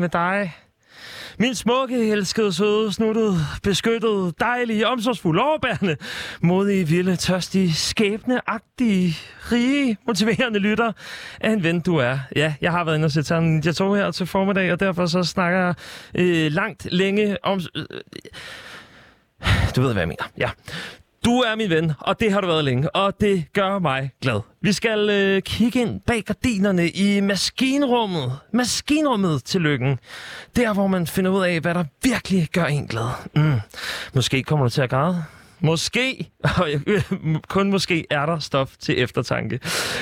med dig. Min smukke, elskede, søde, snuttede, beskyttede, dejlige, omsorgsfulde, overbærende, modige, vilde, tørstige, skæbneagtige, rige, motiverende lytter af en ven, du er. Ja, jeg har været inde og set sådan Ninja 2 her til formiddag, og derfor så snakker jeg øh, langt, længe om... Øh, du ved, hvad jeg mener. Ja. Du er min ven, og det har du været længe, og det gør mig glad. Vi skal øh, kigge ind bag gardinerne i maskinrummet. Maskinrummet til lykken. Der, hvor man finder ud af, hvad der virkelig gør en glad. Mm. Måske kommer du til at græde. Måske, og kun måske, er der stof til eftertanke.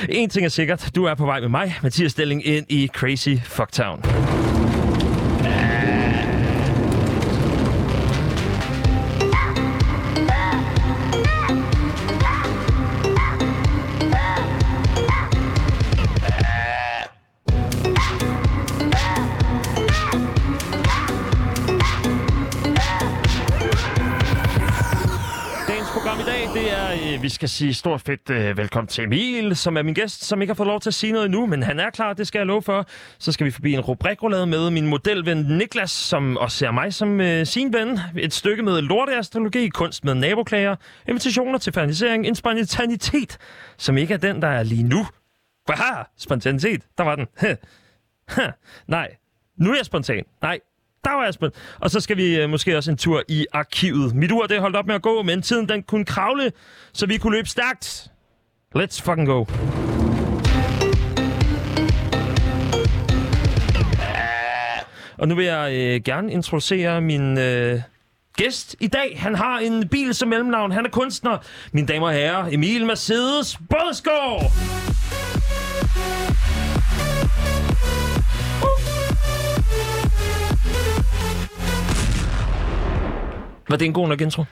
En ting er sikkert, du er på vej med mig, Mathias Stilling, ind i Crazy Fucktown. Det er, øh, vi skal sige stort fedt øh, velkommen til Emil, som er min gæst, som ikke har fået lov til at sige noget endnu, men han er klar, det skal jeg love for. Så skal vi forbi en rubrikrolade med min modelven Niklas, som også ser mig som øh, sin ven. Et stykke med lorteastrologi, kunst med naboklager, invitationer til fernisering, en spontanitet, som ikke er den, der er lige nu. Haha, spontanitet, der var den. Nej, nu er jeg spontan. Nej, der var jeg spændt. Og så skal vi øh, måske også en tur i arkivet. Mit ur, det holdt op med at gå, men tiden den kunne kravle, så vi kunne løbe stærkt. Let's fucking go. Og nu vil jeg øh, gerne introducere min øh, gæst i dag. Han har en bil som mellemnavn. Han er kunstner. Mine damer og herrer, Emil Mercedes Bådsgaard. Var det en god nok intro?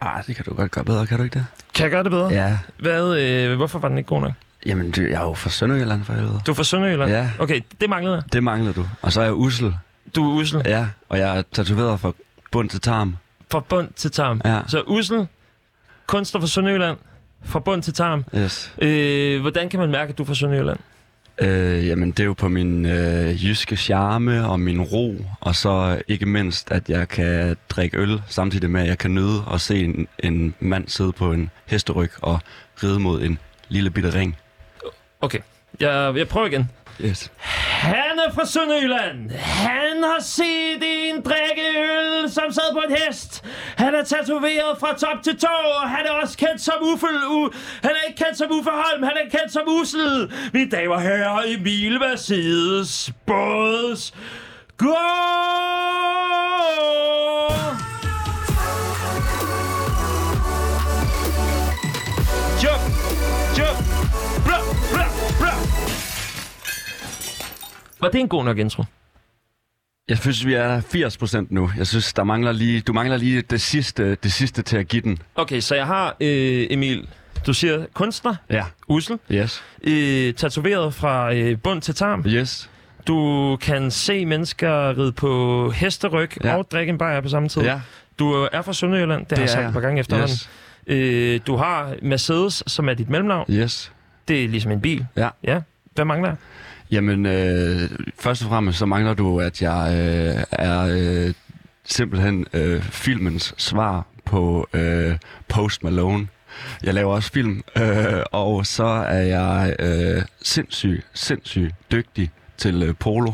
Ah, det kan du godt gøre bedre, kan du ikke det? Kan jeg gøre det bedre? Ja. Hvad, øh, hvorfor var den ikke god nok? Jamen, du, jeg er jo fra Sønderjylland, for helvede. Du er fra Sønderjylland? Ja. Okay, det manglede jeg. Det mangler du. Og så er jeg usel. Du er usel. Ja, og jeg er tatoveret fra bund til tarm. Fra bund til tarm. Ja. Så usel, kunstner fra Sønderjylland, fra bund til tarm. Yes. Øh, hvordan kan man mærke, at du er fra Sønderjylland? Øh, jamen, det er jo på min øh, jyske charme og min ro. Og så ikke mindst, at jeg kan drikke øl, samtidig med, at jeg kan nyde at se en, en mand sidde på en hesteryg og ride mod en lille bitte ring. Okay, jeg, jeg prøver igen. Yes. Han er fra Sønderjylland. Han har set en drikkeøl, som sad på en hest. Han er tatoveret fra top til tå, og han er også kendt som Uffel. U- han er ikke kendt som Uffe Holm, han er kendt som Ussel. Mine damer og herrer, Emil Mercedes Båds. Gå! Var det en god nok intro? Jeg synes, vi er 80% nu. Jeg synes, der mangler lige, du mangler lige det sidste, det sidste til at give den. Okay, så jeg har øh, Emil. Du siger kunstner, Ja. usel, Yes. øh, tatoveret fra øh, bund til tarm. Yes. Du kan se mennesker ride på hesteryg Ja. og drikke en bajer på samme tid. Ja. Du er fra Sønderjylland, det, det har jeg sagt et par gange efterhånden. Yes. Øh, du har Mercedes, som er dit mellemnavn. Yes. Det er ligesom en bil. Ja. Ja. Hvad mangler jeg? Jamen, øh, først og fremmest så mangler du, at jeg øh, er øh, simpelthen øh, filmens svar på øh, Post Malone. Jeg laver også film, øh, og så er jeg øh, sindssyg, sindssyg dygtig til øh, polo.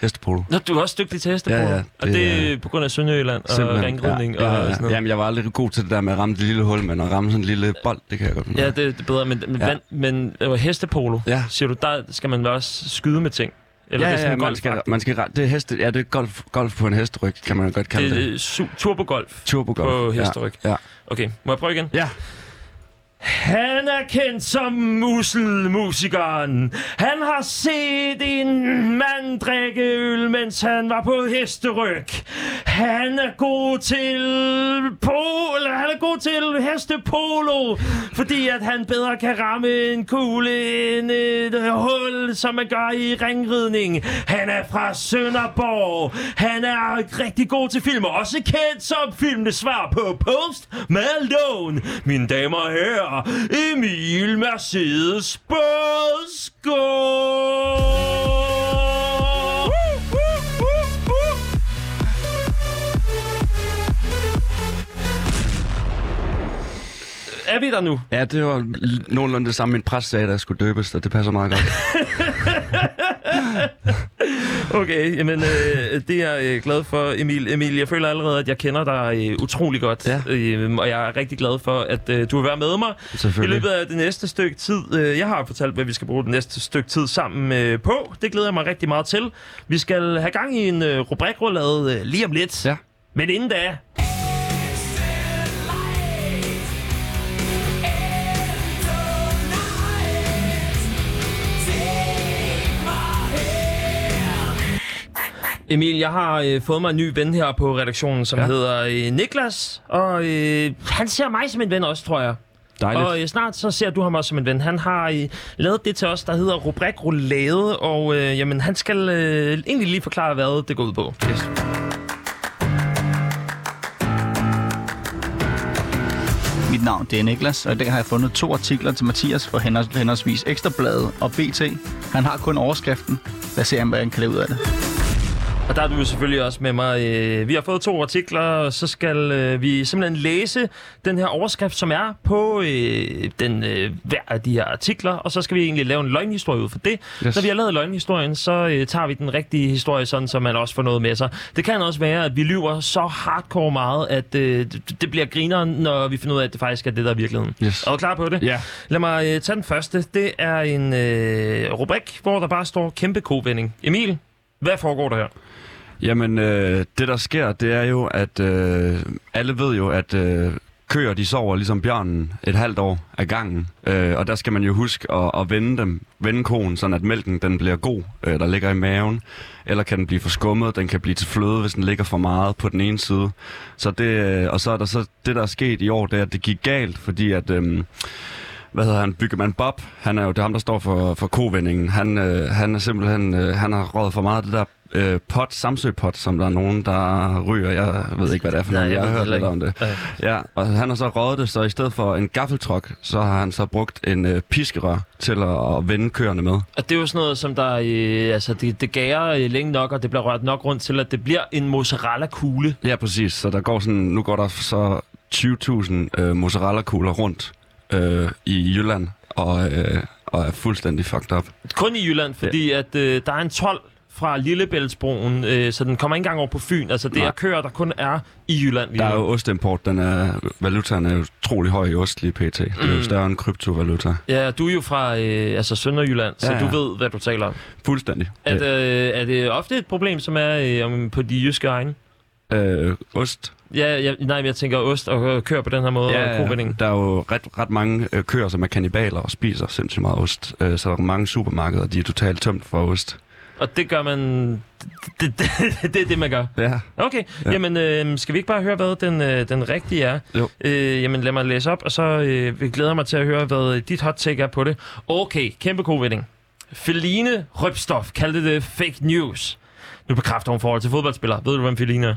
Hestepolo. Nå, du er også dygtig til hestepolo. Ja, ja, og det det er er- på grund af Sønderjylland og ringridning ja, ja, og ja. sådan noget. Jamen, jeg var aldrig god til det der med at ramme det lille hul, men at ramme sådan en lille bold, det kan jeg godt. Ja, det, det er bedre, men, men, Ja. ja. men øh, hestepolo, Ja. siger du, der skal man også skyde med ting? Eller ja, det er sådan ja, man skal, man skal, det er heste, ja, det er golf, golf på en hesteryg, kan man godt kalde det. det er turbogolf Turbogolf. på hesteryg. Ja, ja. Okay, må jeg prøve igen? ja. Han er kendt som muselmusikeren. Han har set en mand drikke øl, mens han var på hesteryg. Han er god til pol, han er god til hestepolo, fordi at han bedre kan ramme en kugle end et hul, som man gør i ringridning. Han er fra Sønderborg. Han er rigtig god til film, og også kendt som filmens svar på Post Malone. Mine damer og herrer, Emil Mercedes Bådsgaard. er vi der nu? Ja, det var nogenlunde det samme, min præst sagde, da jeg skulle døbes, og det passer meget godt. Okay, jamen øh, det er jeg glad for, Emil. Emil, jeg føler allerede, at jeg kender dig øh, utrolig godt. Ja. Øh, og jeg er rigtig glad for, at øh, du vil være med mig i løbet af det næste stykke tid. Øh, jeg har fortalt, hvad vi skal bruge det næste stykke tid sammen øh, på. Det glæder jeg mig rigtig meget til. Vi skal have gang i en øh, rubrikrulade øh, lige om lidt. Ja. Men inden da... Emil, jeg har øh, fået mig en ny ven her på redaktionen, som ja. Hedder øh, Niklas. Og øh, han ser mig som en ven også, tror jeg. Dejligt. Og øh, snart så ser du ham også som en ven. Han har øh, lavet det til os, der hedder Rubrik Roulade, og øh, jamen, han skal øh, egentlig lige forklare, hvad det går ud på. Yes. Mit navn det er Niklas, og i dag har jeg fundet to artikler til Mathias for henholds- henholdsvis Ekstrabladet og BT. Han har kun overskriften. Lad os se, om hvad han kan lave ud af det. Og der er du jo selvfølgelig også med mig. Øh, Vi har fået to artikler, og så skal øh, vi simpelthen læse den her overskrift, som er på øh, den hver af de her artikler, og så skal vi egentlig lave en løgnhistorie ud for det. Yes. Når vi har lavet løgnhistorien, så tager vi den rigtige historie, sådan så man også får noget med sig. Det kan også være, at vi lyver så hardcore meget, at det- bliver grineren, når vi finder ud af, at det faktisk er det, der er virkeligheden. Yes. Er du klar på det? Ja. Lad mig tage den første. Det er en øh, rubrik, hvor der bare står kæmpe kovending. Emil, hvad foregår der her? Jamen, øh, det der sker, det er jo, at øh, alle ved jo, at øh, køer, de sover ligesom bjørnen et halvt år af gangen. Øh, og der skal man jo huske at, at vende dem, vende koen, sådan at mælken den bliver god, øh, der ligger i maven. Eller kan den blive for skummet, den kan blive til fløde, hvis den ligger for meget på den ene side. Så det, øh, og så er der så det, der er sket i år, det er, at det gik galt, fordi at... Øh, hvad hedder han, Byggemann Bob, han er jo det er ham, der står for, for kovendingen. Han, øh, han er simpelthen, øh, han har røget for meget af det der øh, pot, Samsø-pot, som der er nogen, der ryger. Jeg ved ikke, hvad det er for noget. jeg har hørt lidt om det. Ja, og han har så røget det, så i stedet for en gaffeltruck, så har han så brugt en øh, piskerør til at, at vende køerne med. Og det er jo sådan noget, som der, øh, altså det, det gærer øh, længe nok, og det bliver rørt nok rundt til, at det bliver en mozzarella-kugle. Ja, præcis. Så der går sådan, nu går der så 20.000 øh, mozzarella-kugler rundt øh, i Jylland, og, øh, og er fuldstændig fucked up. Kun i Jylland, fordi at øh, der er en 12 fra Lillebæltsbroen, øh, så den kommer ikke engang over på Fyn. Altså det Nej. er køer, der kun er i Jylland. lige Der er jo ostimport, den er, valutaen er jo utrolig høj i ost lige pt. Det er Mm. jo større end kryptovaluta. Ja, du er jo fra øh, altså Sønderjylland, så Ja, du ja. ved, hvad du taler om. Fuldstændig. At, øh, er det ofte et problem, som er øh, om- på de jyske egne? Øh, ost. Ja, jeg, nej, men jeg tænker ost og køer på den her måde, ja, og kovending. der er jo ret, ret mange øh, køer, som er kannibaler og spiser sindssygt meget ost. Øh, så der er mange supermarkeder, de er totalt tømt for ost. Og det gør man... Det, det, det, det er det, man gør. Ja. Okay, ja. Ja. jamen øh, skal vi ikke bare høre, hvad den, øh, den rigtige er? Jo. Øh, jamen lad mig læse op, og så øh, vi glæder mig til at høre, hvad dit hot take er på det. Okay, kæmpe kovending. Feline Røbstof kaldte det fake news. Nu bekræfter hun forhold til fodboldspillere. Ved du, hvem Feline er?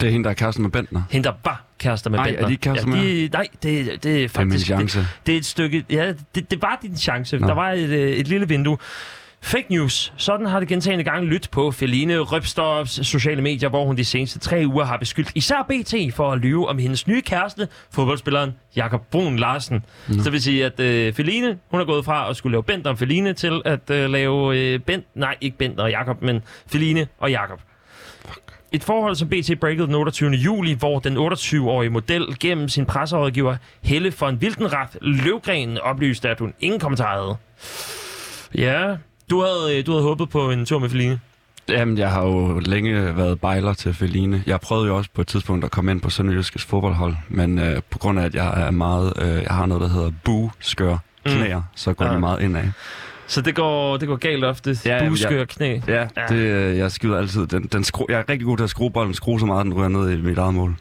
Det er hende, der er kæresten med Bentner. Hende, der var kærester med Ej, Bentner. er de ikke kærester ja, de, Nej, det, det er Det er min faktisk... chance. Det, det er et stykke... Ja, det, det var din chance. Nå. Der var et, øh, et lille vindue. Fake news. Sådan har det gentagende gange lyttet på Feline Røbstorps sociale medier, hvor hun de seneste tre uger har beskyldt især BT for at lyve om hendes nye kæreste, fodboldspilleren Jakob Brun Larsen. Mm. Så det vil sige, at øh, Feline, hun er gået fra at skulle lave Bent og Feline til at øh, lave øh, Bent, nej ikke Bent og Jakob, men Feline og Jakob. Et forhold, som BT breakede den 28. juli, hvor den 28-årige model gennem sin presserådgiver Helle von Wildenrath Løvgren oplyste, at hun ingen kommentar havde. Ja, du havde, øh, du havde håbet på en tur med Feline. Jamen, jeg har jo længe været bejler til Feline. Jeg prøvede jo også på et tidspunkt at komme ind på Sønderjyskes fodboldhold, men øh, på grund af, at jeg er meget, øh, jeg har noget, der hedder bu-skør knæer, mm. så går Ja. det meget indad. Så det går, det går galt ofte. Ja, Buskør jeg- knæ. Ja, Ja. Det, øh, jeg skyder altid. Den, den skru, jeg er rigtig god til at skrue bolden, skrue så meget, den ryger ned i mit eget mål.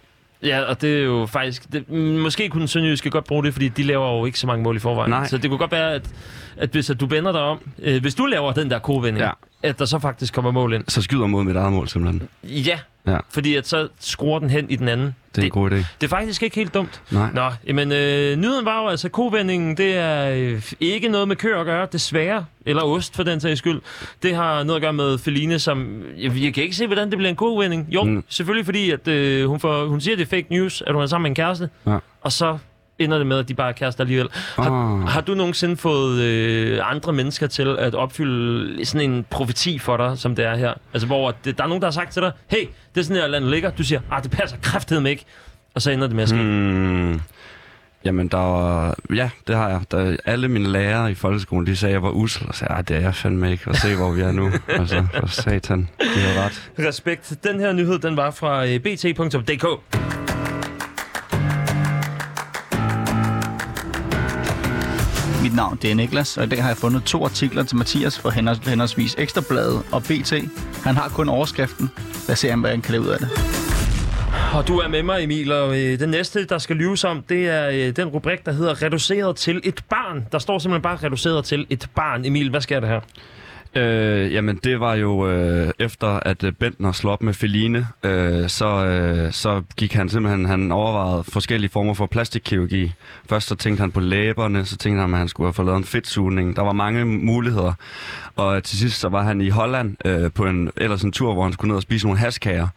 Ja, og det er jo faktisk... Det, måske kunne Sønderjyske godt bruge det, fordi de laver jo ikke så mange mål i forvejen. Nej. Så det kunne godt være, at, at hvis at du vender dig om... Øh, hvis du laver den der kovending, Ja. At der så faktisk kommer mål ind. Så skyder mod mit eget mål, simpelthen. Ja, Ja. fordi at så skruer den hen i den anden. Det er en god idé. Det er faktisk ikke helt dumt. Nej. Nå, jamen, øh, nyheden var jo altså, kovendingen, det er øh, ikke noget med køer at gøre, desværre. Eller ost, for den sags skyld. Det har noget at gøre med Feline, som... Jeg, jeg kan ikke se, hvordan det bliver en kovending. Jo, mm. Selvfølgelig fordi, at øh, hun, får, hun siger, det er fake news, at hun er sammen med en kæreste. Ja. Og så ender det med, at de bare er kærester alligevel. Har, Ah. har du nogensinde fået øh, andre mennesker til at opfylde sådan en profeti for dig, som det er her? Altså, hvor det, der er nogen, der har sagt til dig, hey, det er sådan her, landet ligger. Du siger, ah, det passer kraftedeme ikke. Og så ender det med at ske. Mm. Hmm. Jamen, der var... Ja, det har jeg. Der, alle mine lærere i folkeskolen, de sagde, at jeg var usel. Og sagde, "Ej, det er jeg fandme ikke. Og se, hvor vi er nu. altså, for satan. De har ret. Respekt. Den her nyhed, den var fra øh, bt.dk. Mit navn det er Niklas, og i dag har jeg fundet to artikler til Mathias fra henholdsvis Ekstrabladet og BT. Han har kun overskriften. Lad os se, hvad han kan lave ud af det. Og du er med mig, Emil, og øh, den næste, der skal lyves om, det er øh, den rubrik, der hedder reduceret til et barn. Der står simpelthen bare reduceret til et barn. Emil, hvad sker der her? Øh, jamen, det var jo øh, efter, at øh, Bentner slog op med Feline, øh, så, øh, så gik han simpelthen, han overvejede forskellige former for plastikkirurgi. Først så tænkte han på læberne, så tænkte han, at han skulle have fået lavet en fedtsugning. Der var mange muligheder. Og til sidst så var han i Holland øh, på en, ellers en tur, hvor han skulle ned og spise nogle haskager.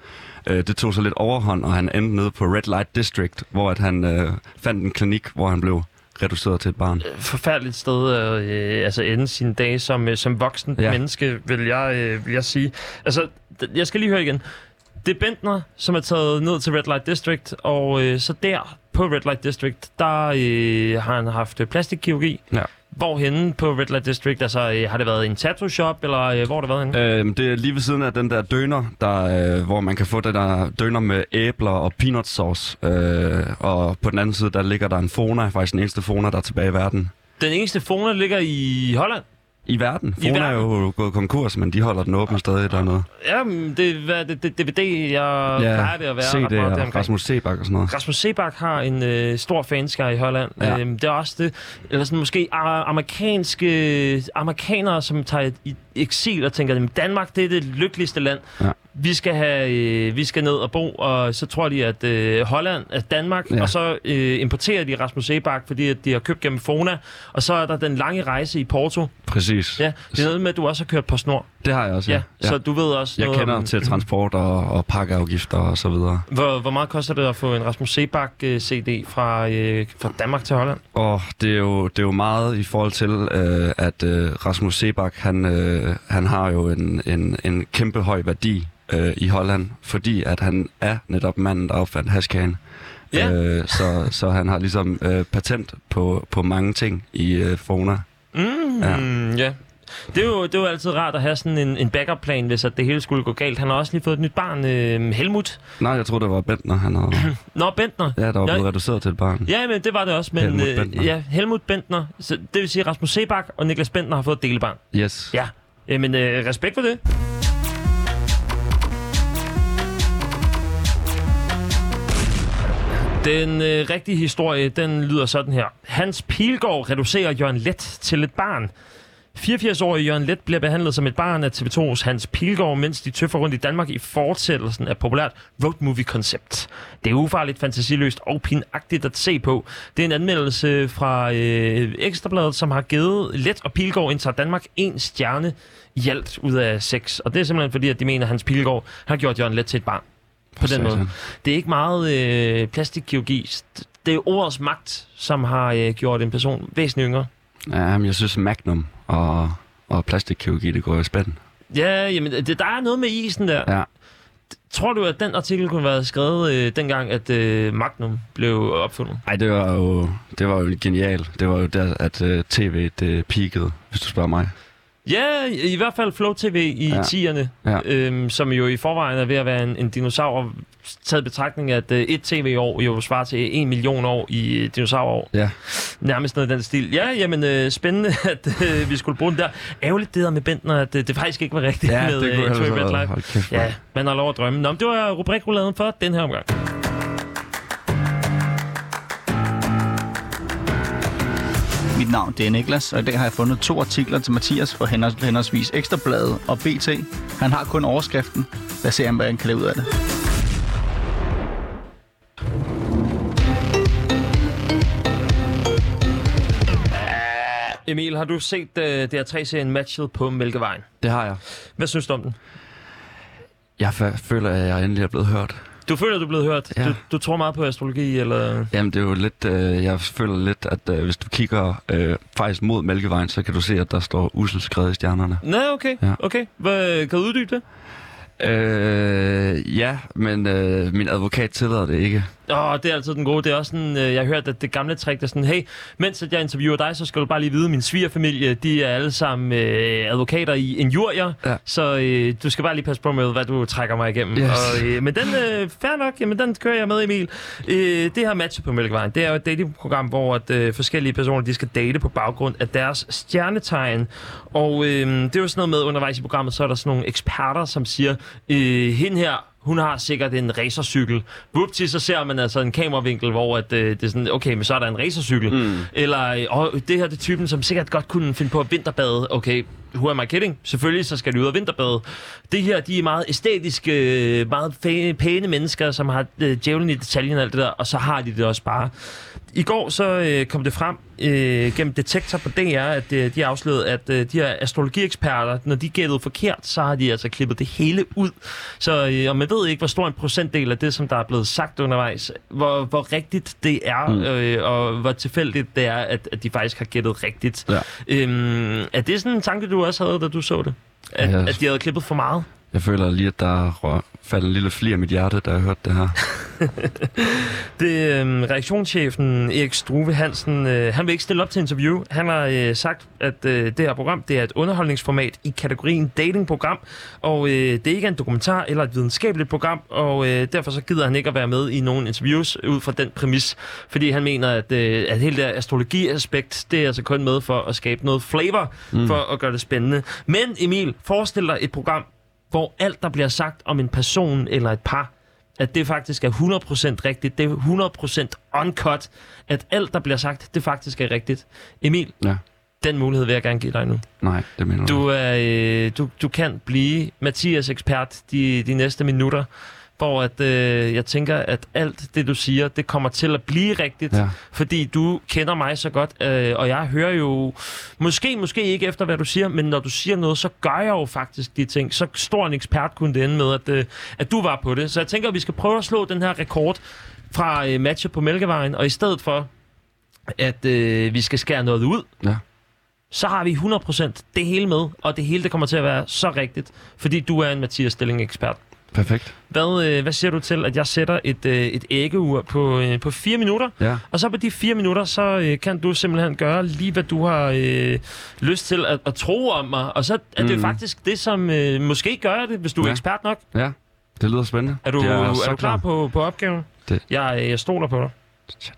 Øh, det tog så lidt overhånd, og han endte nede på Red Light District, hvor at han øh, fandt en klinik, hvor han blev reduceret til et barn. Forfærdeligt sted at øh, altså ende sine dage som, øh, som voksen ja. Menneske, vil jeg, øh, vil jeg sige. Altså, jeg skal lige høre igen. Det er Bentner, som er taget ned til Red Light District, og øh, så der på Red Light District, der øh, har han haft øh, plastikkirurgi. Ja. Hvorhenne på Red Light District? Altså, øh, har det været en tattoo shop, eller øh, hvor har det været henne? Øh, det er lige ved siden af den der døner, der, øh, hvor man kan få den der døner med æbler og peanut sauce. Øh, og på den anden side, der ligger der en Fona, faktisk den eneste Fona, der er tilbage i verden. Den eneste Fona ligger i Holland. I verden. I Fona er verden? jo gået konkurs, men de holder den åben stadig dernede. Jamen, det, hvad, det, det DVD, jeg ja, plejer det at være det, meget og. Rasmus Sebak og sådan noget. Rasmus Sebak har en øh, stor fanskare i Holland. Ja. Ja. Øhm, det er også det, eller sådan måske ar- amerikanske amerikanere, som tager i eksil og tænker, at Danmark det er det lykkeligste land. Ja. Vi skal have, øh, vi skal ned og bo, og så tror de, at øh, Holland er Danmark, ja. Ja. og så øh, importerer de Rasmus Sebak, fordi at de har købt gennem Fona, og så er der den lange rejse i Porto. Præcis. Ja, det er noget med, at du også har kørt på snor. Det har jeg også, Ja, ja. så du ved også Jeg noget kender om, til transport og, og pakkeafgifter og så videre. Hvor, hvor meget koster det at få en Rasmus Sebak øh, CD fra, øh, fra Danmark til Holland? Og det er jo, det er jo meget i forhold til, øh, at øh, Rasmus Sebak, han, øh, han har jo en, en, en kæmpe høj værdi øh, i Holland, fordi at han er netop manden, der opfandt haskagen. Ja. Øh, så, så han har ligesom øh, patent på, på mange ting i øh, Fona. Mm, ja. Ja. Det er, jo, det er jo altid rart at have sådan en, en backup-plan, hvis at det hele skulle gå galt. Han har også lige fået et nyt barn, øh, Helmut. Nej, jeg tror det var Bentner, han havde. Nå, Bentner. Ja, der var blevet reduceret til et barn. Ja, men det var det også. Men, Helmut øh, Bentner. Ja, Helmut Bentner. Så det vil sige, Rasmus Sebak og Niklas Bentner har fået et delebarn. Yes. Ja. Jamen, øh, respekt for det. Den øh, rigtige historie, den lyder sådan her. Hans Pilgaard reducerer Jørgen Let til et barn. 84-årige Jørgen Let bliver behandlet som et barn af TV2's Hans Pilgaard, mens de tøffer rundt i Danmark i fortsættelsen af populært road movie koncept. Det er ufarligt, fantasiløst og pinagtigt at se på. Det er en anmeldelse fra øh, Ekstrabladet, som har givet Let og Pilgaard indtager Danmark en stjerne i alt ud af seks. Og det er simpelthen fordi, at de mener, at Hans Pilgaard har gjort Jørgen Let til et barn. På den måde. Det er ikke meget øh, plastikkirurgi. Det er ordets magt, som har øh, gjort en person væsentligt yngre. Ja, men jeg synes Magnum og, og plastikkirurgi, det går i spænden. Ja, jamen, det, der er noget med isen der. Ja. Tror du, at den artikel kunne været skrevet øh, dengang, at øh, Magnum blev opfundet? Ej, det var jo, det var jo genialt. Det var jo der, at uh, tv det peakede, hvis du spørger mig. Ja, i, i hvert fald Flow TV i ja. Ja. 10'erne, Ja. øhm, som jo i forvejen er ved at være en, en dinosaur, taget betragtning, at øh, et tv-år jo svarer til en million år i øh, dinosaurår. Ja. Nærmest noget i den stil. Ja, jamen øh, spændende, at øh, vi skulle bruge den der. Ærgerligt det der med Bentner, at øh, det faktisk ikke var rigtigt Ja, med det kunne øh, jeg Toy Red Ja, ja. man har lov at drømme. Nå, men det var rubrikruladen for den her omgang. Mit navn det er Niklas, og i dag har jeg fundet to artikler til Mathias for henholds- henholdsvis Ekstrabladet og BT. Han har kun overskriften. Lad os se, hvad han kan lave ud af det. Emil, har du set øh, DR3-serien Matchet på Mælkevejen? Det har jeg. Hvad synes du om den? Jeg fa- føler, at jeg endelig er blevet hørt. Du føler, du er blevet hørt? Ja. Du, du tror meget på astrologi, eller... Jamen, det er jo lidt... Øh, jeg føler lidt, at øh, hvis du kigger øh, faktisk mod Mælkevejen, så kan du se, at der står usel skrevet i stjernerne. Nej, okay. Ja. okay. Hvad, kan du uddybe det? Øh, ja, men øh, min advokat tillader det ikke. Åh, det er altid den gode. Det er også sådan, øh, jeg har hørt, at det gamle trick er sådan, hey, mens at jeg interviewer dig, så skal du bare lige vide, at min svigerfamilie, de er alle sammen øh, advokater i injurier, Ja. så øh, du skal bare lige passe på med, hvad du trækker mig igennem. Yes. Og, øh, men den, øh, fair nok, jamen den kører jeg med, Emil. Øh, det her match på Mælkevejen, det er jo et datingprogram, hvor at, øh, forskellige personer, de skal date på baggrund af deres stjernetegn. Og øh, det er jo sådan noget med, undervejs i programmet, så er der sådan nogle eksperter, som siger, øh, hende her, hun har sikkert en racercykel. Whoopty, så ser man altså en kameravinkel, hvor at, øh, det er sådan, okay, men så er der en racercykel. Mm. Eller, øh, åh, det her det er typen, som sikkert godt kunne finde på at vinterbade. Okay, who am I kidding? Selvfølgelig, så skal de ud og vinterbade. Det her, de er meget æstetiske, øh, meget pæne mennesker, som har øh, djævlen i detaljen og alt det der, og så har de det også bare. I går så øh, kom det frem øh, gennem Detektor på DR, at øh, de afslørede, at øh, de her astrologieksperter, når de gættede forkert, så har de altså klippet det hele ud. Så øh, og man ved ikke, hvor stor en procentdel af det, som der er blevet sagt undervejs, hvor, hvor rigtigt det er, mm. øh, og hvor tilfældigt det er, at, at de faktisk har gættet rigtigt. Ja. Øhm, er det sådan en tanke, du også havde, da du så det? At, Ja. at de havde klippet for meget? Jeg føler lige, at der rør- faldt en lille flir i mit hjerte, da jeg hørte det her. Det, øhm, reaktionschefen Erik Struve Hansen, øh, han vil ikke stille op til interview. Han har øh, sagt, at øh, det her program det er et underholdningsformat i kategorien datingprogram, og øh, det er ikke en dokumentar eller et videnskabeligt program, og øh, derfor så gider han ikke at være med i nogen interviews ud fra den præmis, fordi han mener, at, øh, at hele det astrologi-aspekt, det er altså kun med for at skabe noget flavor, mm. for at gøre det spændende. Men Emil, forestil dig et program, hvor alt, der bliver sagt om en person eller et par, at det faktisk er 100% rigtigt. Det er 100% uncut. At alt, der bliver sagt, det faktisk er rigtigt. Emil, Ja. den mulighed vil jeg gerne give dig nu. Nej, det mener du. Er, øh, du, du kan blive Mathias ekspert de, de næste minutter, hvor at, øh, jeg tænker, at alt det, du siger, det kommer til at blive rigtigt, Ja. fordi du kender mig så godt, øh, og jeg hører jo, måske, måske ikke efter, hvad du siger, men når du siger noget, så gør jeg jo faktisk de ting. Så stor en ekspert kunne det ende med, at, øh, at du var på det. Så jeg tænker, at vi skal prøve at slå den her rekord fra øh, matchet på Mælkevejen, og i stedet for, at øh, vi skal skære noget ud, Ja. så har vi 100% det hele med, og det hele det kommer til at være så rigtigt, fordi du er en Mathias Stilling-ekspert. Perfekt. Hvad, øh, hvad siger du til, at jeg sætter et, øh, et æggeur på, øh, på fire minutter, Ja. og så på de fire minutter, så øh, kan du simpelthen gøre lige, hvad du har øh, lyst til at, at tro om mig, og så er det Mm. faktisk det, som øh, måske gør det, hvis du er Ja. ekspert nok. Ja. Det lyder spændende. Er du, er så du klar på, på opgaven? Det- Jeg, øh, jeg stoler på dig. Shit.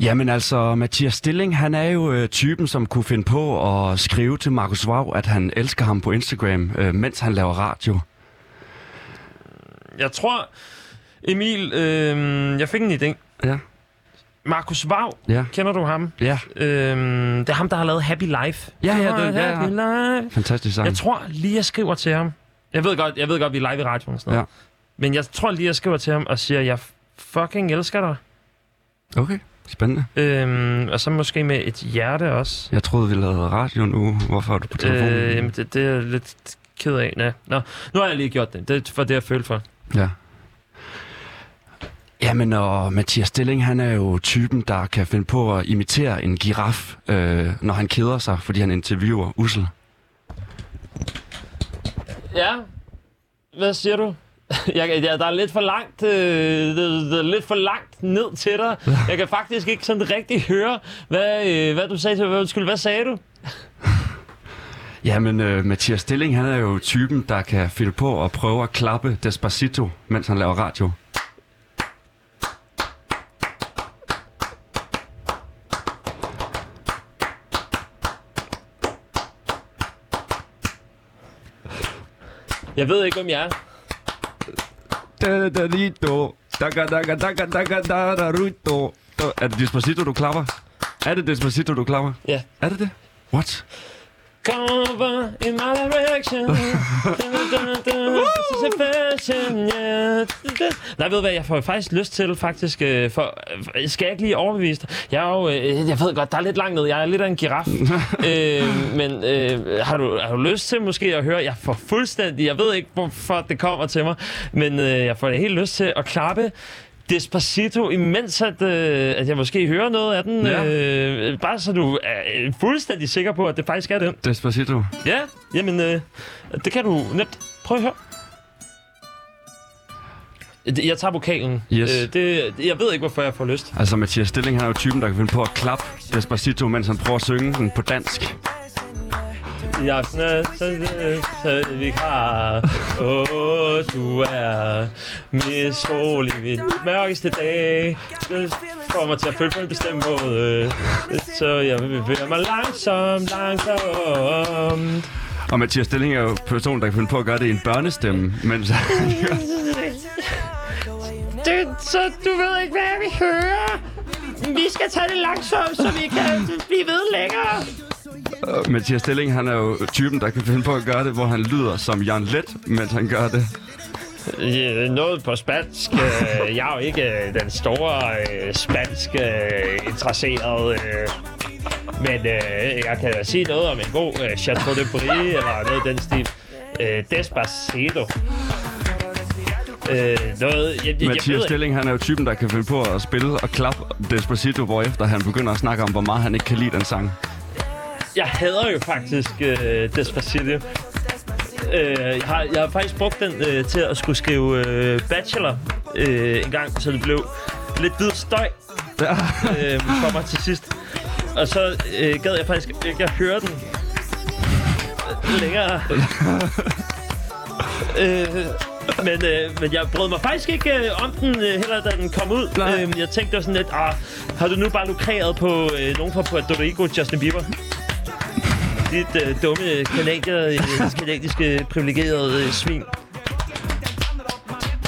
Jamen altså, Mathias Stilling, han er jo øh, typen, som kunne finde på at skrive til Markus Vav, at han elsker ham på Instagram, øh, mens han laver radio. Jeg tror, Emil, øh, jeg fik en idé. Ja, Markus Vav, ja, kender du ham? ja. Øhm, det er ham, der har lavet Happy Life. Ja, ja, det- ja, ja. Life. Fantastisk sang. Jeg tror lige, jeg skriver til ham. Jeg ved godt, jeg ved godt vi er live i radioen og sådan noget. Ja. Men jeg tror lige, jeg skriver til ham og siger, jeg fucking elsker dig. Okay, spændende. Øhm, og så måske med et hjerte også. Jeg troede, vi lavede radio nu. Hvorfor er du på telefonen? Øh, jamen, det, det er jeg lidt ked af. Ja. Nå, nu har jeg lige gjort det. Det er for det, jeg følte for. Ja. Jamen, og Mathias Stilling, han er jo typen, der kan finde på at imitere en giraf, øh, når han keder sig, fordi han interviewer Ussel. Ja, hvad siger du? Jeg, jeg, der er lidt for langt, øh, det, det er lidt for langt ned til dig. Jeg kan faktisk ikke sådan rigtig høre, hvad, øh, hvad du sagde til hvad, undskyld, hvad sagde du? Jamen, øh, Mathias Stilling, han er jo typen, der kan finde på at prøve at klappe Despacito, mens han laver radio. Jeg ved ikke, hvem jeg er. Da-da-da-di-do. Da-ga-da-ga-da-ga-da-ga-da-da-ru-do. Er det Despacito, du klapper? Er det Despacito, du klapper? Ja. Er det det? What? Come over in my direction. This is a fashion, yeah. Nej, ved du hvad, jeg får faktisk lyst til faktisk, øh, for, øh, skal jeg ikke lige overbevise dig? Jeg er jo, øh, jeg ved godt, der er lidt langt ned, jeg er lidt af en giraf. øh, men øh, har, du, har du lyst til måske at høre, jeg får fuldstændig, jeg ved ikke, hvorfor det kommer til mig, men øh, jeg får helt lyst til at klappe Despacito, imens at, øh, at jeg måske hører noget af den. Ja. Øh, bare så du er fuldstændig sikker på, at det faktisk er den. Despacito. Ja, jamen, øh, det kan du nemt. Prøv at høre. Jeg tager vokalen. Yes. Øh, det, jeg ved ikke, hvorfor jeg får lyst. Altså, Mathias Stilling, han er jo typen, der kan finde på at klappe Despacito, mens han prøver at synge den på dansk. I aften er så, så vi har Åh, du er i min mørkeste dag. Det får mig til at føle på en bestemt måde. Så jeg bevæger mig langsomt, langsomt. Og Mathias Stilling er jo personen, der kan finde på at gøre det i en børnestemme, mens han det, Så du ved ikke, hvad vi hører. Vi skal tage det langsomt, så vi kan blive ved længere Og Mathias Stilling, han er jo typen, der kan finde på at gøre det, hvor han lyder som Jan Let, mens han gør det. Noget på spansk. Øh, Jeg er jo ikke øh, den store spansk interesseret. Men øh, jeg kan da sige noget om en god øh, Chateau de Brie, eller noget den stil. Øh, Despacito. Øh, noget, jeg, jeg, jeg, Mathias ikke- Stilling, han er jo typen, der kan finde på at spille og klappe Despacito, hvorefter han begynder at snakke om, hvor meget han ikke kan lide den sang. Jeg hader jo faktisk øh, Despacito. Øh, jeg, har, jeg har faktisk brugt den øh, til at skulle skrive øh, bachelor øh, en gang, så det blev lidt hvid støj Ja. øh, for mig til sidst. Og så øh, gad jeg faktisk ikke at høre den længere. øh, men, øh, men jeg brød mig faktisk ikke øh, om den, øh, heller da den kom ud. Øh, jeg tænkte det var sådan lidt, ah, har du nu bare lukreret på øh, nogen fra Puerto Rico, Justin Bieber? Dit øh, dumme kanadier, øh, kanadiske privilegerede øh, svin.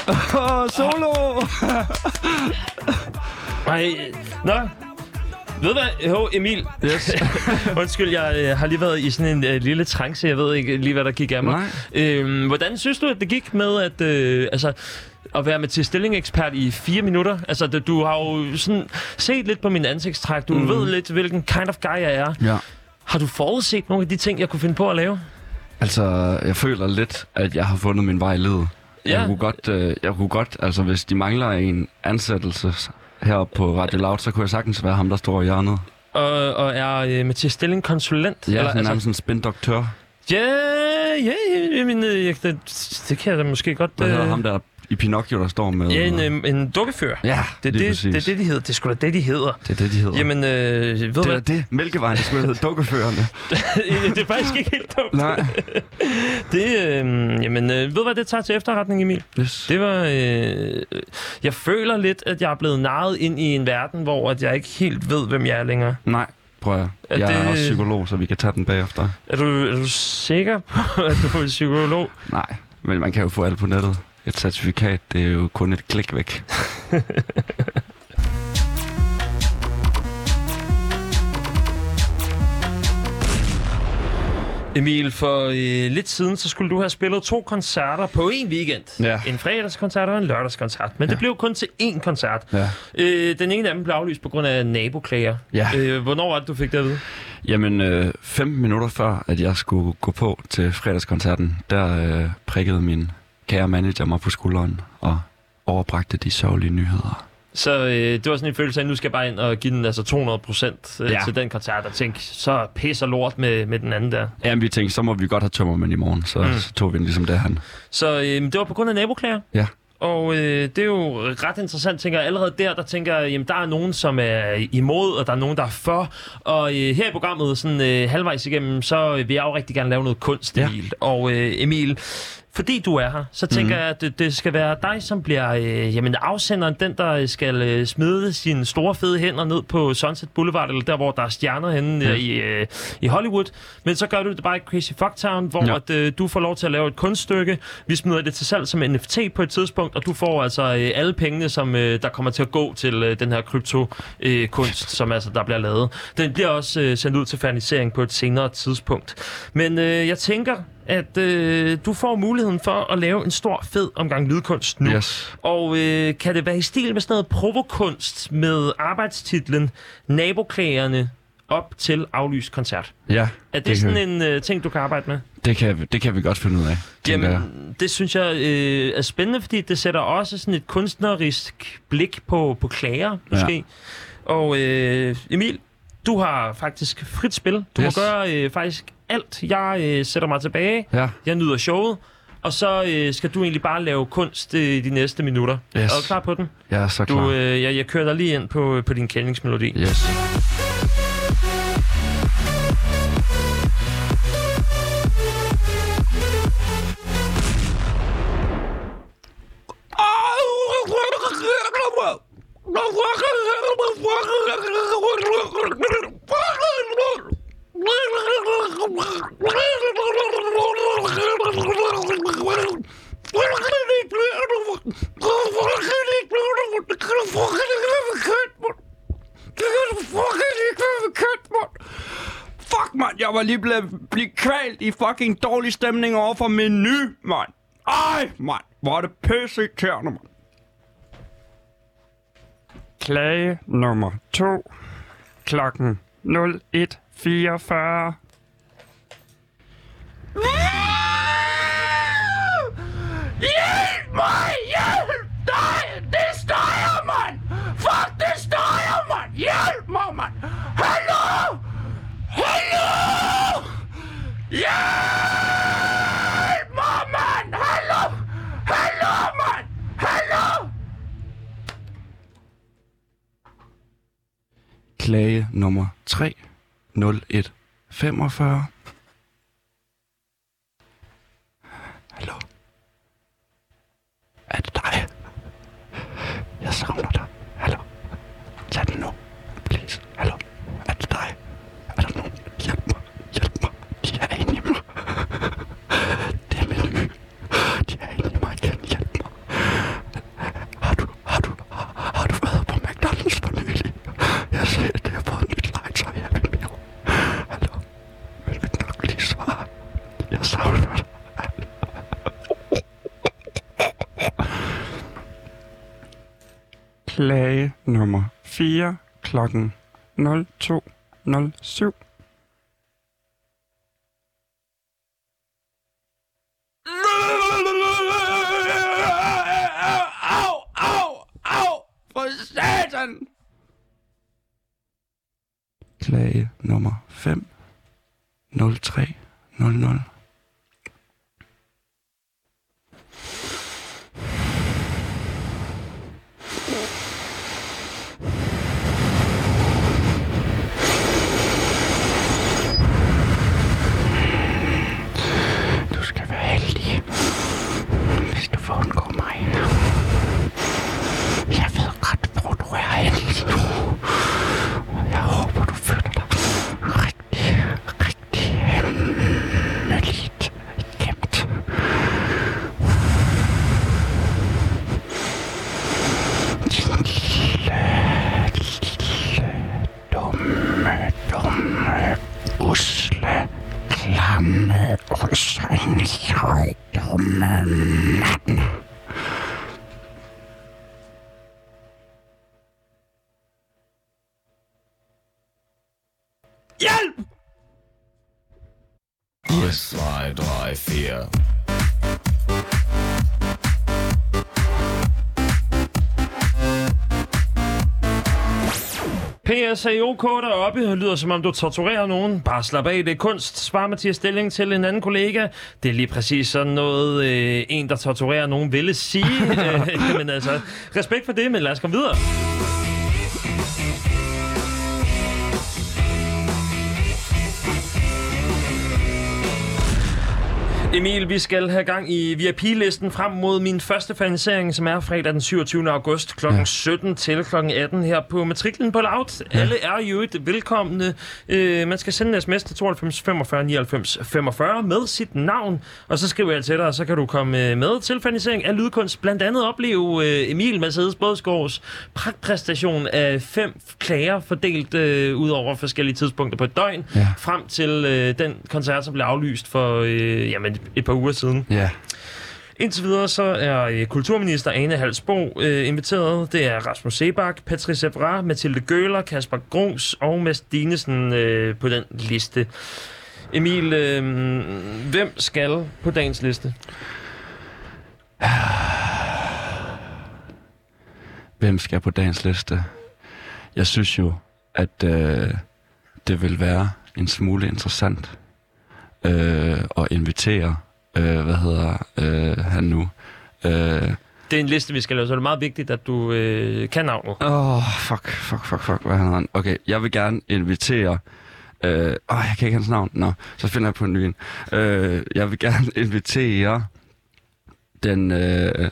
Åh, solo! Ej, øh, nå. Ved du hvad? Jo, Emil. Yes. Undskyld, jeg øh, har lige været i sådan en øh, lille trance. Jeg ved ikke lige, hvad der gik af mig. Nej. Øhm, hvordan synes du, at det gik med at, øh, altså, at være med til stilling-ekspert i fire minutter? Altså, du har jo sådan set lidt på min ansigtstræk. Du mm. ved lidt, hvilken kind of guy jeg er. Ja. Har du forudset nogle af de ting, jeg kunne finde på at lave? Altså, jeg føler lidt, at jeg har fundet min vej i livet. Ja. Jeg kunne godt, øh, jeg kunne godt, altså hvis de mangler en ansættelse her på Radio Loud, så kunne jeg sagtens være ham, der står i hjørnet. Og, og er øh, Mathias Stilling konsulent? Ja, Eller, sådan altså, en spindoktør. Ja, ja, ja, men, øh, jeg- det, det kan jeg da måske godt... Hvad hedder øh, ham der i Pinocchio, der står med... Ja, en, øh, en dukkefører. ja Det er det, præcis. det, er det, de hedder. Det er sgu da det, de hedder. det er det, de hedder. Jamen, øh, ved du det er hvad? det. Mælkevejen, det skulle hedde dukkeførende. det er faktisk ikke helt dumt. Nej. Det, øh, jamen, øh, ved du hvad det tager til efterretning, Emil? Yes. Det var... Øh, jeg føler lidt, at jeg er blevet narret ind i en verden, hvor at jeg ikke helt ved, hvem jeg er længere. Nej, prøv at Er Jeg er det- også psykolog, så vi kan tage den bagefter. Er du, er du sikker på, at du er psykolog? Nej, men man kan jo få alt på nettet. Et certifikat, det er jo kun et klik væk. Emil, for øh, lidt siden, så skulle du have spillet to koncerter på en weekend. Ja. En fredagskoncert og en lørdagskoncert. Men ja. det blev kun til én koncert. Ja. Øh, den ene af dem blev aflyst på grund af naboklager. Ja. Øh, hvornår var det, du fik det at vide? Jamen, øh, 15 minutter før, at jeg skulle gå på til fredagskoncerten, der øh, prikkede min kære manager mig på skulderen og overbragte de sørgelige nyheder. Så øh, det var sådan en følelse af, at nu skal jeg bare ind og give den altså 200 procent øh, Ja. til den koncert, og tænke, så pisser lort med, med den anden der. Jamen, vi tænkte, så må vi godt have tømmermænd i morgen, så, Mm. så tog vi den ligesom derhen. Så øh, det var på grund af naboklager. Ja. Og øh, det er jo ret interessant, tænker jeg. Allerede der, der tænker jeg, jamen, der er nogen, som er imod, og der er nogen, der er for. Og øh, her i programmet, sådan øh, halvvejs igennem, så vil jeg jo rigtig gerne lave noget kunst, Ja. Emil. Og øh, Emil, fordi du er her, så tænker mm. jeg, at det, det skal være dig, som bliver øh, jamen, afsenderen, den, der skal øh, smide sine store, fede hænder ned på Sunset Boulevard, eller der, hvor der er stjerner henne Ja. ja. i, øh, i Hollywood. Men så gør du det bare i Crazy Fucktown, hvor Ja. ja. at, øh, du får lov til at lave et kunststykke. Vi smider det til salg som NFT på et tidspunkt, og du får altså øh, alle pengene, som øh, der kommer til at gå til øh, den her krypto-kunst, øh, kunst, som altså der bliver lavet. Den bliver også øh, sendt ud til fernisering på et senere tidspunkt. Men øh, jeg tænker, at øh, du får muligheden for at lave en stor, fed omgang lydkunst nu. Yes. Og øh, kan det være i stil med sådan noget provokunst med arbejdstitlen Naboklagerne op til aflyst koncert? Ja, Er det, Det sådan kan- en øh, ting, du kan arbejde med? det kan, det kan vi godt finde ud af. tænker jeg. Jamen, det synes jeg øh, er spændende, fordi det sætter også sådan et kunstnerisk blik på, på klager, måske. Ja. Og øh, Emil, du har faktisk frit spil. Du Yes. må gøre øh, faktisk alt. Jeg øh, sætter mig tilbage, Ja, jeg nyder showet, og så øh, skal du egentlig bare lave kunst øh, de næste minutter. Yes. Er du klar på den? jeg er så klar. Du, øh, jeg, jeg kører dig lige ind på, på din kendingsmelodi. Yes. Var lige blevet blive kvalt i fucking dårlig stemning over for menu, mand. Ej, mand, hvor er det pisse irriterende, mand. Klage nummer 2. Klokken 01.44. Hjælp mig! Hjælp dig! Det støjer, mand! Fuck, det støjer, mand! Hjælp mig, mand! Hallo! Hallo! Hjælp mig, mand! Hallo! Hallo, mand! Hallo! Klage nummer 3. 01 45. Hallo? Er det dig? Jeg savner dig. Hallo? Tag den nu. Please. Hallo? Er det dig? Er der nogen? Hjælp mig. Hjælp mig. De er inde i mig. Det er menu. De er inde i mig igen. Hjælp mig. Har du, har du, har, har du været på McDonald's for nylig? Jeg ser, at det har fået et nyt legetøj her ved Mio. Hallo? Vil du nok lige svare? Jeg savner dig. Klage nummer 4. Klokken 02.07. Au, au, au! For satan! Klage nummer 5. 03 00. PSAOK deroppe lyder som om du torturerer nogen. Bare slap af, det er kunst. Spar Mathias stilling til en anden kollega. Det er lige præcis sådan noget, øh, en der torturerer nogen ville sige. øh, men altså, respekt for det, men lad os komme videre. Emil, vi skal have gang i VIP-listen frem mod min første fanisering, som er fredag den 27. august kl. Ja. 17 til kl. 18 her på matriklen på Loud. Ja. Alle er jo et velkomne. Øh, man skal sende en sms til 92 45 99 45 med sit navn, og så skriver jeg til dig, og så kan du komme øh, med til fanisering af lydkunst. Blandt andet opleve øh, Emil Mercedes Bådsgaards pragtpræstation af fem klager fordelt øh, ud over forskellige tidspunkter på et døgn, Ja. frem til øh, den koncert, som blev aflyst for øh, jamen, et par uger siden. Ja. Indtil videre så er øh, kulturminister Ane Halsbo øh, inviteret. Det er Rasmus Sebak, Patrice Evra, Mathilde Gøler, Kasper Grums og Mads Dinesen øh, på den liste. Emil, øh, hvem skal på dagens liste? Hvem skal på dagens liste? Jeg synes jo, at øh, det vil være en smule interessant øh, at invitere, øh, hvad hedder øh, han nu? Øh, Det er en liste, vi skal lave, så det er meget vigtigt, at du øh, kan navnet. Åh, oh, fuck, fuck, fuck, fuck, hvad hedder han? Okay, jeg vil gerne invitere... Øh, åh, jeg kan ikke hans navn. Nå, så finder jeg på en ny en. Øh, jeg vil gerne invitere den øh,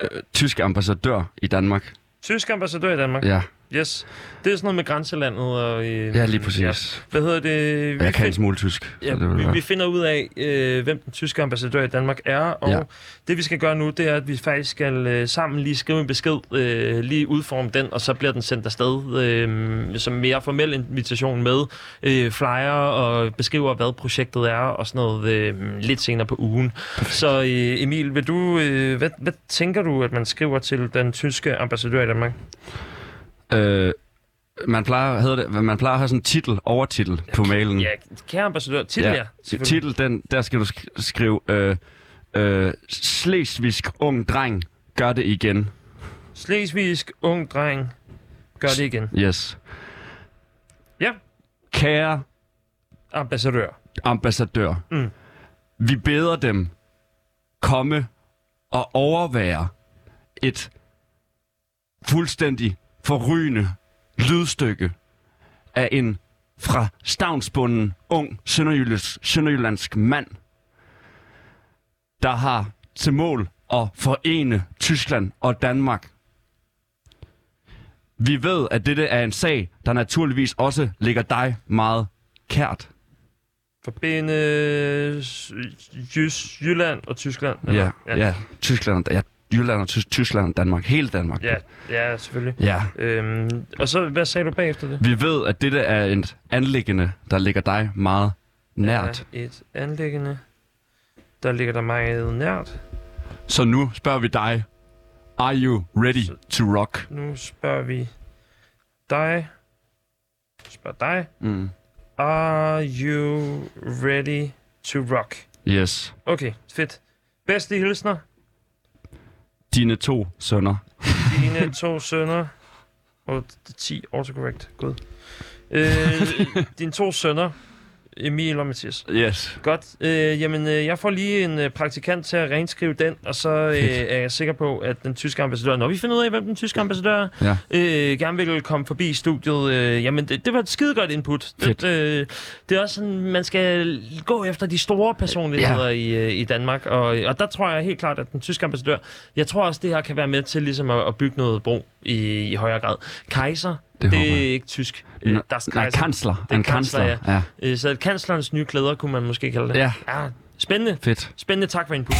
øh, tyske ambassadør i Danmark. Tysk ambassadør i Danmark. Ja, Yes. Det er sådan noget med grænselandet. Og, øh, ja lige præcis. Hvad hedder det? Ja. Jeg kan en smule tysk. Ja, det vi, vi finder ud af, øh, hvem den tyske ambassadør i Danmark er, og Ja. ja. det vi skal gøre nu, det er, at vi faktisk skal øh, sammen lige skrive en besked, øh, lige udforme den, og så bliver den sendt afsted øh, som mere formel invitation med øh, flyer og beskriver, hvad projektet er, og sådan noget øh, lidt senere på ugen. Så øh, Emil, vil du, øh, hvad, hvad tænker du, at man skriver til den tyske ambassadør i Danmark? Øh, man plejer, hedder det, man plejer at have sådan en titel, overtitel på mailen. Ja, kære ambassadør, til ja, selvfølgelig. Titel, den, der skal du sk- skrive, øh, øh, Slesvigsk ung dreng, gør det igen. Slesvigsk ung dreng, gør det igen. Yes. Ja, Kære ambassadør. ambassadør, Mm. vi beder dem komme og overvære et fuldstændig forrygende lydstykke af en fra stavnsbunden ung sønderjyllandsk, sønderjyllandsk mand, der har til mål at forene Tyskland og Danmark. Vi ved, at dette er en sag, der naturligvis også ligger dig meget kært. Forbinde Jys, Jylland og Tyskland. Ja, ja, ja. Tyskland, ja, Jylland og Tys- Tyskland og Danmark. Hele Danmark. Ja, ja, selvfølgelig. ja. Øhm, og så, hvad sagde du bagefter det? Vi ved, at dette er et anlæggende, der ligger dig meget nært. Er et anlæggende, der ligger der meget nært. Så nu spørger vi dig. Are you ready to rock? Nu spørger vi dig. Spørg dig. Mm. Are you ready to rock? Yes. Okay, fedt. Bedste hilsner. Dine to sønner. Dine to sønner. Og 10 autocorrect. God. Øh, dine to sønner. Emil og Mathias. Yes. Godt. Øh, jamen, øh, jeg får lige en øh, praktikant til at renskrive den, og så øh, er jeg sikker på, at den tyske ambassadør, når vi finder ud af, hvem den tyske ambassadør Ja. øh, gerne vil komme forbi studiet. Øh, jamen, det, det var et skide godt input. Fedt. Det, øh, det er også sådan, man skal gå efter de store personligheder i, øh, i Danmark, og, og der tror jeg helt klart, at den tyske ambassadør, jeg tror også, det her kan være med til ligesom at, at bygge noget bro i, i højere grad. Kaiser, Det det, er ikke tysk. Nå, Øh, das Nej, Kaiser. kansler. er En kansler, kansler. Ja. Øh, Så kanslerens nye klæder, kunne man måske kalde det. Ja. ja spændende. Fedt. Spændende. Tak for input.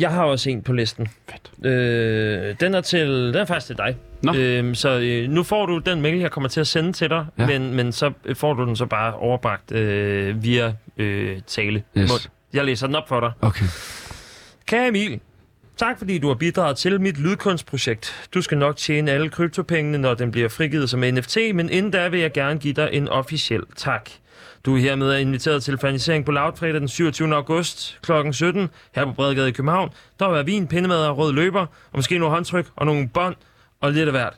Jeg har også en på listen. Fedt. Øh, den er til, den er faktisk til dig. Nå. Øhm, så øh, nu får du den mail, jeg kommer til at sende til dig, Ja. men, men så får du den så bare overbragt øh, via øh, tale. Yes. Jeg læser den op for dig. Okay. Kære Emil, tak fordi du har bidraget til mit lydkunstprojekt. Du skal nok tjene alle kryptopengene, når den bliver frigivet som NFT, men inden da vil jeg gerne give dig en officiel tak. Du er hermed inviteret til fanisering på Loud fredag den 27. august kl. 17 her på Bredegade i København. Der vil være vin, pindemad og rød løber, og måske nogle håndtryk og nogle bånd og lidt af hvert.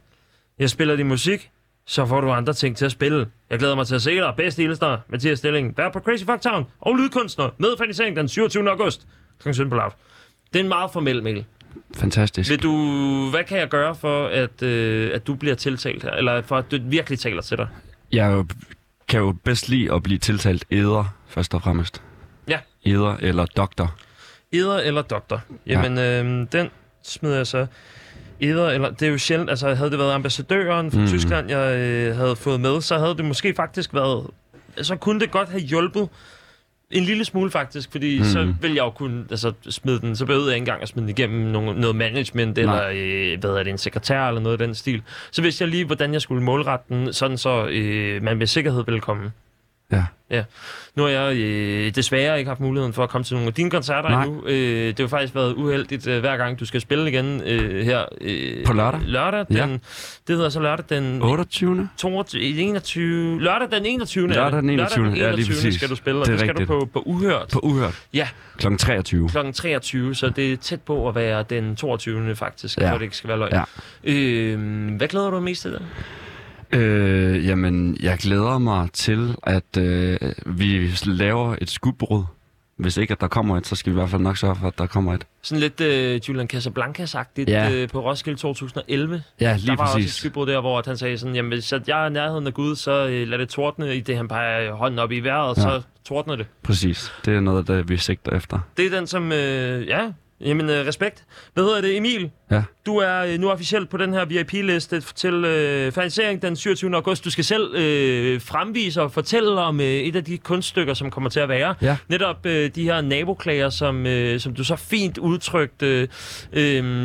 Jeg spiller din musik, så får du andre ting til at spille. Jeg glæder mig til at se dig. Bedste hilsner, Mathias Stilling, er på Crazy Fuck Town og lydkunstner med fanisering den 27. august kl. 17 på Loud. Det er en meget formel mail. fantastisk. Vil du, hvad kan jeg gøre for, at, øh, at du bliver tiltalt her? Eller for at du virkelig taler til dig? Jeg er jo- kan jo bedst lide at blive tiltalt æder, først og fremmest. Ja. Æder eller doktor. Eder eller doktor? Jamen, ja. øh, den smider jeg så. Eder eller... Det er jo sjældent... Altså, havde det været ambassadøren fra. Mm. Tyskland, jeg øh, havde fået med, så havde det måske faktisk været... Så kunne det godt have hjulpet en lille smule faktisk, fordi mm. Så ville jeg jo kunne altså, smide den, så behøvede jeg ikke engang at smide den igennem nogle, noget management, eller Nej. øh, hvad er det, en sekretær, eller noget af den stil. Så vidste jeg lige, hvordan jeg skulle målrette den, sådan så øh, man med sikkerhed ville komme. Ja. Ja. Nu har jeg øh, desværre ikke haft muligheden for at komme til nogle af dine koncerter Nej. endnu. Øh, det har faktisk været uheldigt, øh, hver gang du skal spille igen øh, her. Øh, På lørdag? Lørdag, den, Ja. det hedder så lørdag den 28. 22, 21, lørdag den 21. er det. Lørdag den 21., Lørdag den ja, lige 21. præcis. skal du spille, og Det det, skal rigtigt. du på, på Uhørt På Uhørt. Ja. Klokken 23. kl. 23, så det er tæt på at være den 22. faktisk, Ja. for det ikke skal være løgn. Ja. Øh, hvad glæder du dig mest til? Der? Øh, jamen, jeg glæder mig til, at øh, vi laver et skudbrud. Hvis ikke, at der kommer et, så skal vi i hvert fald nok sørge for, at der kommer et. Sådan lidt øh, Julian Casablancas-agtigt Ja. øh, på Roskilde 2011. Ja, Der lige var også et præcis. skybrud der, hvor han sagde sådan, jamen hvis jeg er i nærheden af Gud, så øh, lad det tordne i det, han peger hånden op i vejret, Ja. så tordner det. Præcis. Det er noget det, vi sigter efter. Det er den, som, øh, ja, jamen øh, respekt. Hvad hedder det, Emil? Ja. Du er øh, nu officielt på den her VIP-liste til øh, fanisering den 27. august. Du skal selv øh, fremvise og fortælle om øh, et af de kunststykker, som kommer til at være. Ja. Netop øh, de her naboklager, som, øh, som du så fint udtrykt øh,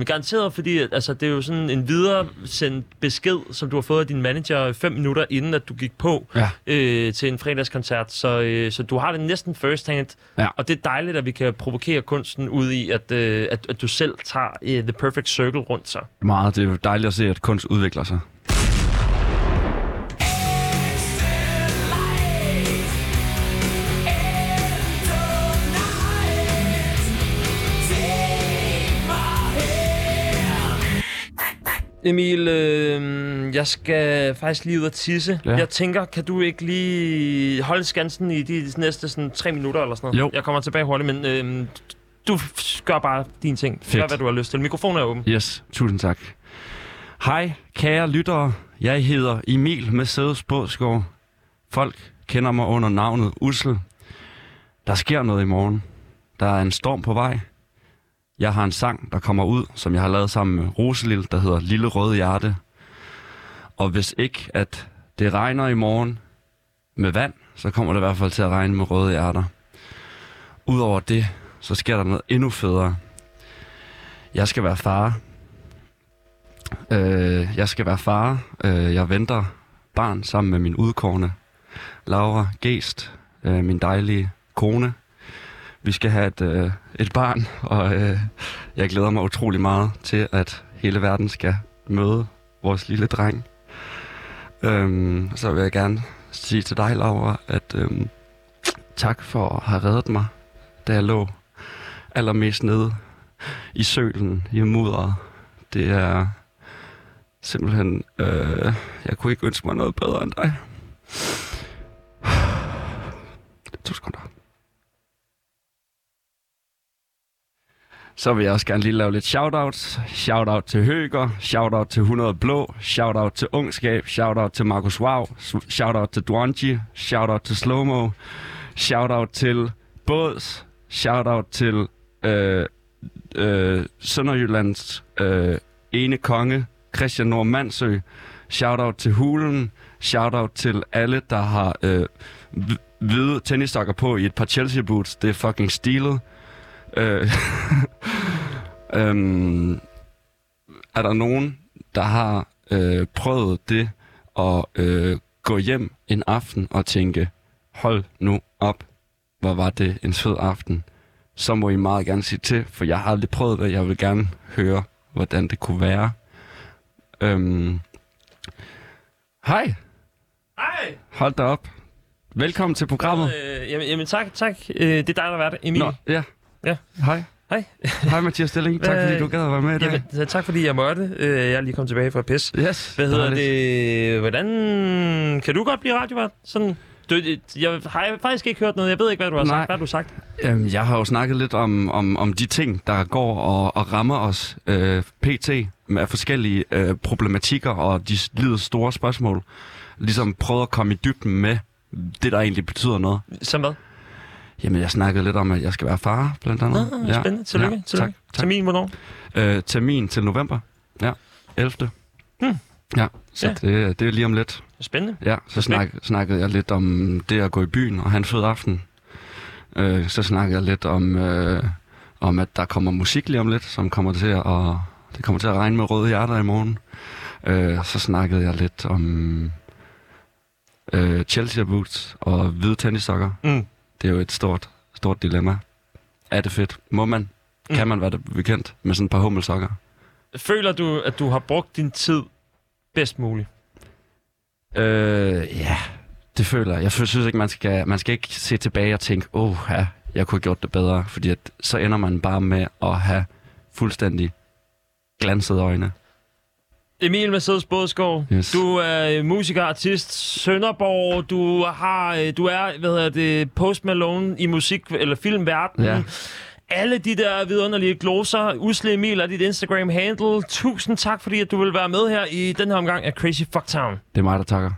garanteret, fordi altså, det er jo sådan en videresendt besked, som du har fået af din manager fem minutter inden, at du gik på Ja. øh, til en fredagskoncert. Så, øh, så du har det næsten first hand. Ja. Og det er dejligt, at vi kan provokere kunsten ud i, at, øh, at, at du selv tager øh, the perfect circle rundt sig. Meget. Det er jo dejligt at se, at kunst udvikler sig. Emil, øh, jeg skal faktisk lige ud og tisse. Ja. Jeg tænker, kan du ikke lige holde skansen i de næste sådan, tre minutter eller sådan noget? Jo. Jeg kommer tilbage hurtigt, men øh, du gør bare dine ting. Fedt. Gør, hvad du har lyst til. Mikrofonen er åben. Yes, tusind tak. Hej, kære lyttere. Jeg hedder Emil med Sædes Bådskov. Folk kender mig under navnet Ussel. Der sker noget i morgen. Der er en storm på vej. Jeg har en sang, der kommer ud, som jeg har lavet sammen med Roselille, der hedder Lille Røde Hjerte. Og hvis ikke, at det regner i morgen med vand, så kommer det i hvert fald til at regne med røde hjerter. Udover det, så sker der noget endnu federe. Jeg skal være far. Øh, jeg skal være far. Øh, jeg venter barn sammen med min udkårne, Laura Gest, øh, min dejlige kone. Vi skal have et, øh, et barn, og øh, jeg glæder mig utrolig meget til, at hele verden skal møde vores lille dreng. Øhm, så vil jeg gerne sige til dig, Laura, at øhm, tak for at have reddet mig, da jeg lå allermest nede i sølen, i mudderet. Det er simpelthen... Øh, jeg kunne ikke ønske mig noget bedre end dig. To sekunder. Så vil jeg også gerne lige lave lidt shoutouts. Shoutout til Høger, shoutout til 100 Blå, shoutout til Ungskab, shoutout til Markus Wow, shoutout til Duanji, shoutout til Slowmo, shoutout til Båds, shoutout til øh, øh, Sønderjyllands øh, ene konge, Christian Normandsø, shoutout til Hulen, shoutout til alle, der har øh, hvide tennissokker på i et par Chelsea boots. Det er fucking stilet. Øh, øhm, er der nogen, der har øh, prøvet det at øh, gå hjem en aften og tænke, hold nu op, hvor var det en fed aften, så må I meget gerne sige til, for jeg har aldrig prøvet det, jeg vil gerne høre, hvordan det kunne være. Øhm, hej, Hej! hold da op. Velkommen til programmet. Øh, jamen, jamen, tak, tak. Øh, det er dig, der har været det. Emil. Nå, ja. Ja. Hej. Hej. Hej Mathias Stilling. Tak fordi du gad at være med i dag. Jamen, tak fordi jeg måtte. Øh, jeg er lige kommet tilbage fra pis. Yes. Hvad hedder dejligt. det? Hvordan... Kan du godt blive radiovært? Sådan... Du, jeg har faktisk ikke hørt noget. Jeg ved ikke, hvad du har Nej. sagt. Hvad har du sagt? Øhm, jeg har jo snakket lidt om, om, om de ting, der går og, og rammer os øh, pt. med forskellige øh, problematikker og de livets store spørgsmål. Ligesom prøvet at komme i dybden med det, der egentlig betyder noget. Som hvad? Jamen, jeg snakkede lidt om, at jeg skal være far, blandt andet. Nå, ja. spændende. Tillykke. Ja, Tillykke. tak, tak. Termin, hvornår? Øh, termin til november. Ja, 11. Hmm. Ja, så Ja. ja. Det, det er lige om lidt. Spændende. Ja, så snak, snakkede jeg lidt om det at gå i byen og have en fed aften. Øh, så snakkede jeg lidt om, øh, om, at der kommer musik lige om lidt, som kommer til at, og det kommer til at regne med røde hjerter i morgen. Øh, så snakkede jeg lidt om øh, Chelsea boots og hvide tennissokker. Mm. Det er jo et stort, stort dilemma. Er det fedt? Må man? Mm. Kan man være det bekendt med sådan et par hummelsokker? Føler du, at du har brugt din tid bedst muligt? Øh, ja, det føler jeg. Jeg synes ikke, man skal, man skal ikke se tilbage og tænke, åh, oh, ja, jeg kunne have gjort det bedre, fordi at, så ender man bare med at have fuldstændig glansede øjne. Emil Mercedes Bådskov, Yes. du er musiker, artist, Sønderborg, du har, øh, du er, hvad hedder det, Post Malone i musik- eller filmverdenen. Ja. Alle de der vidunderlige gloser. Usle Emil er dit Instagram-handle. Tusind tak, fordi at du vil være med her i den her omgang af Crazy Fucktown. Det er mig, der takker.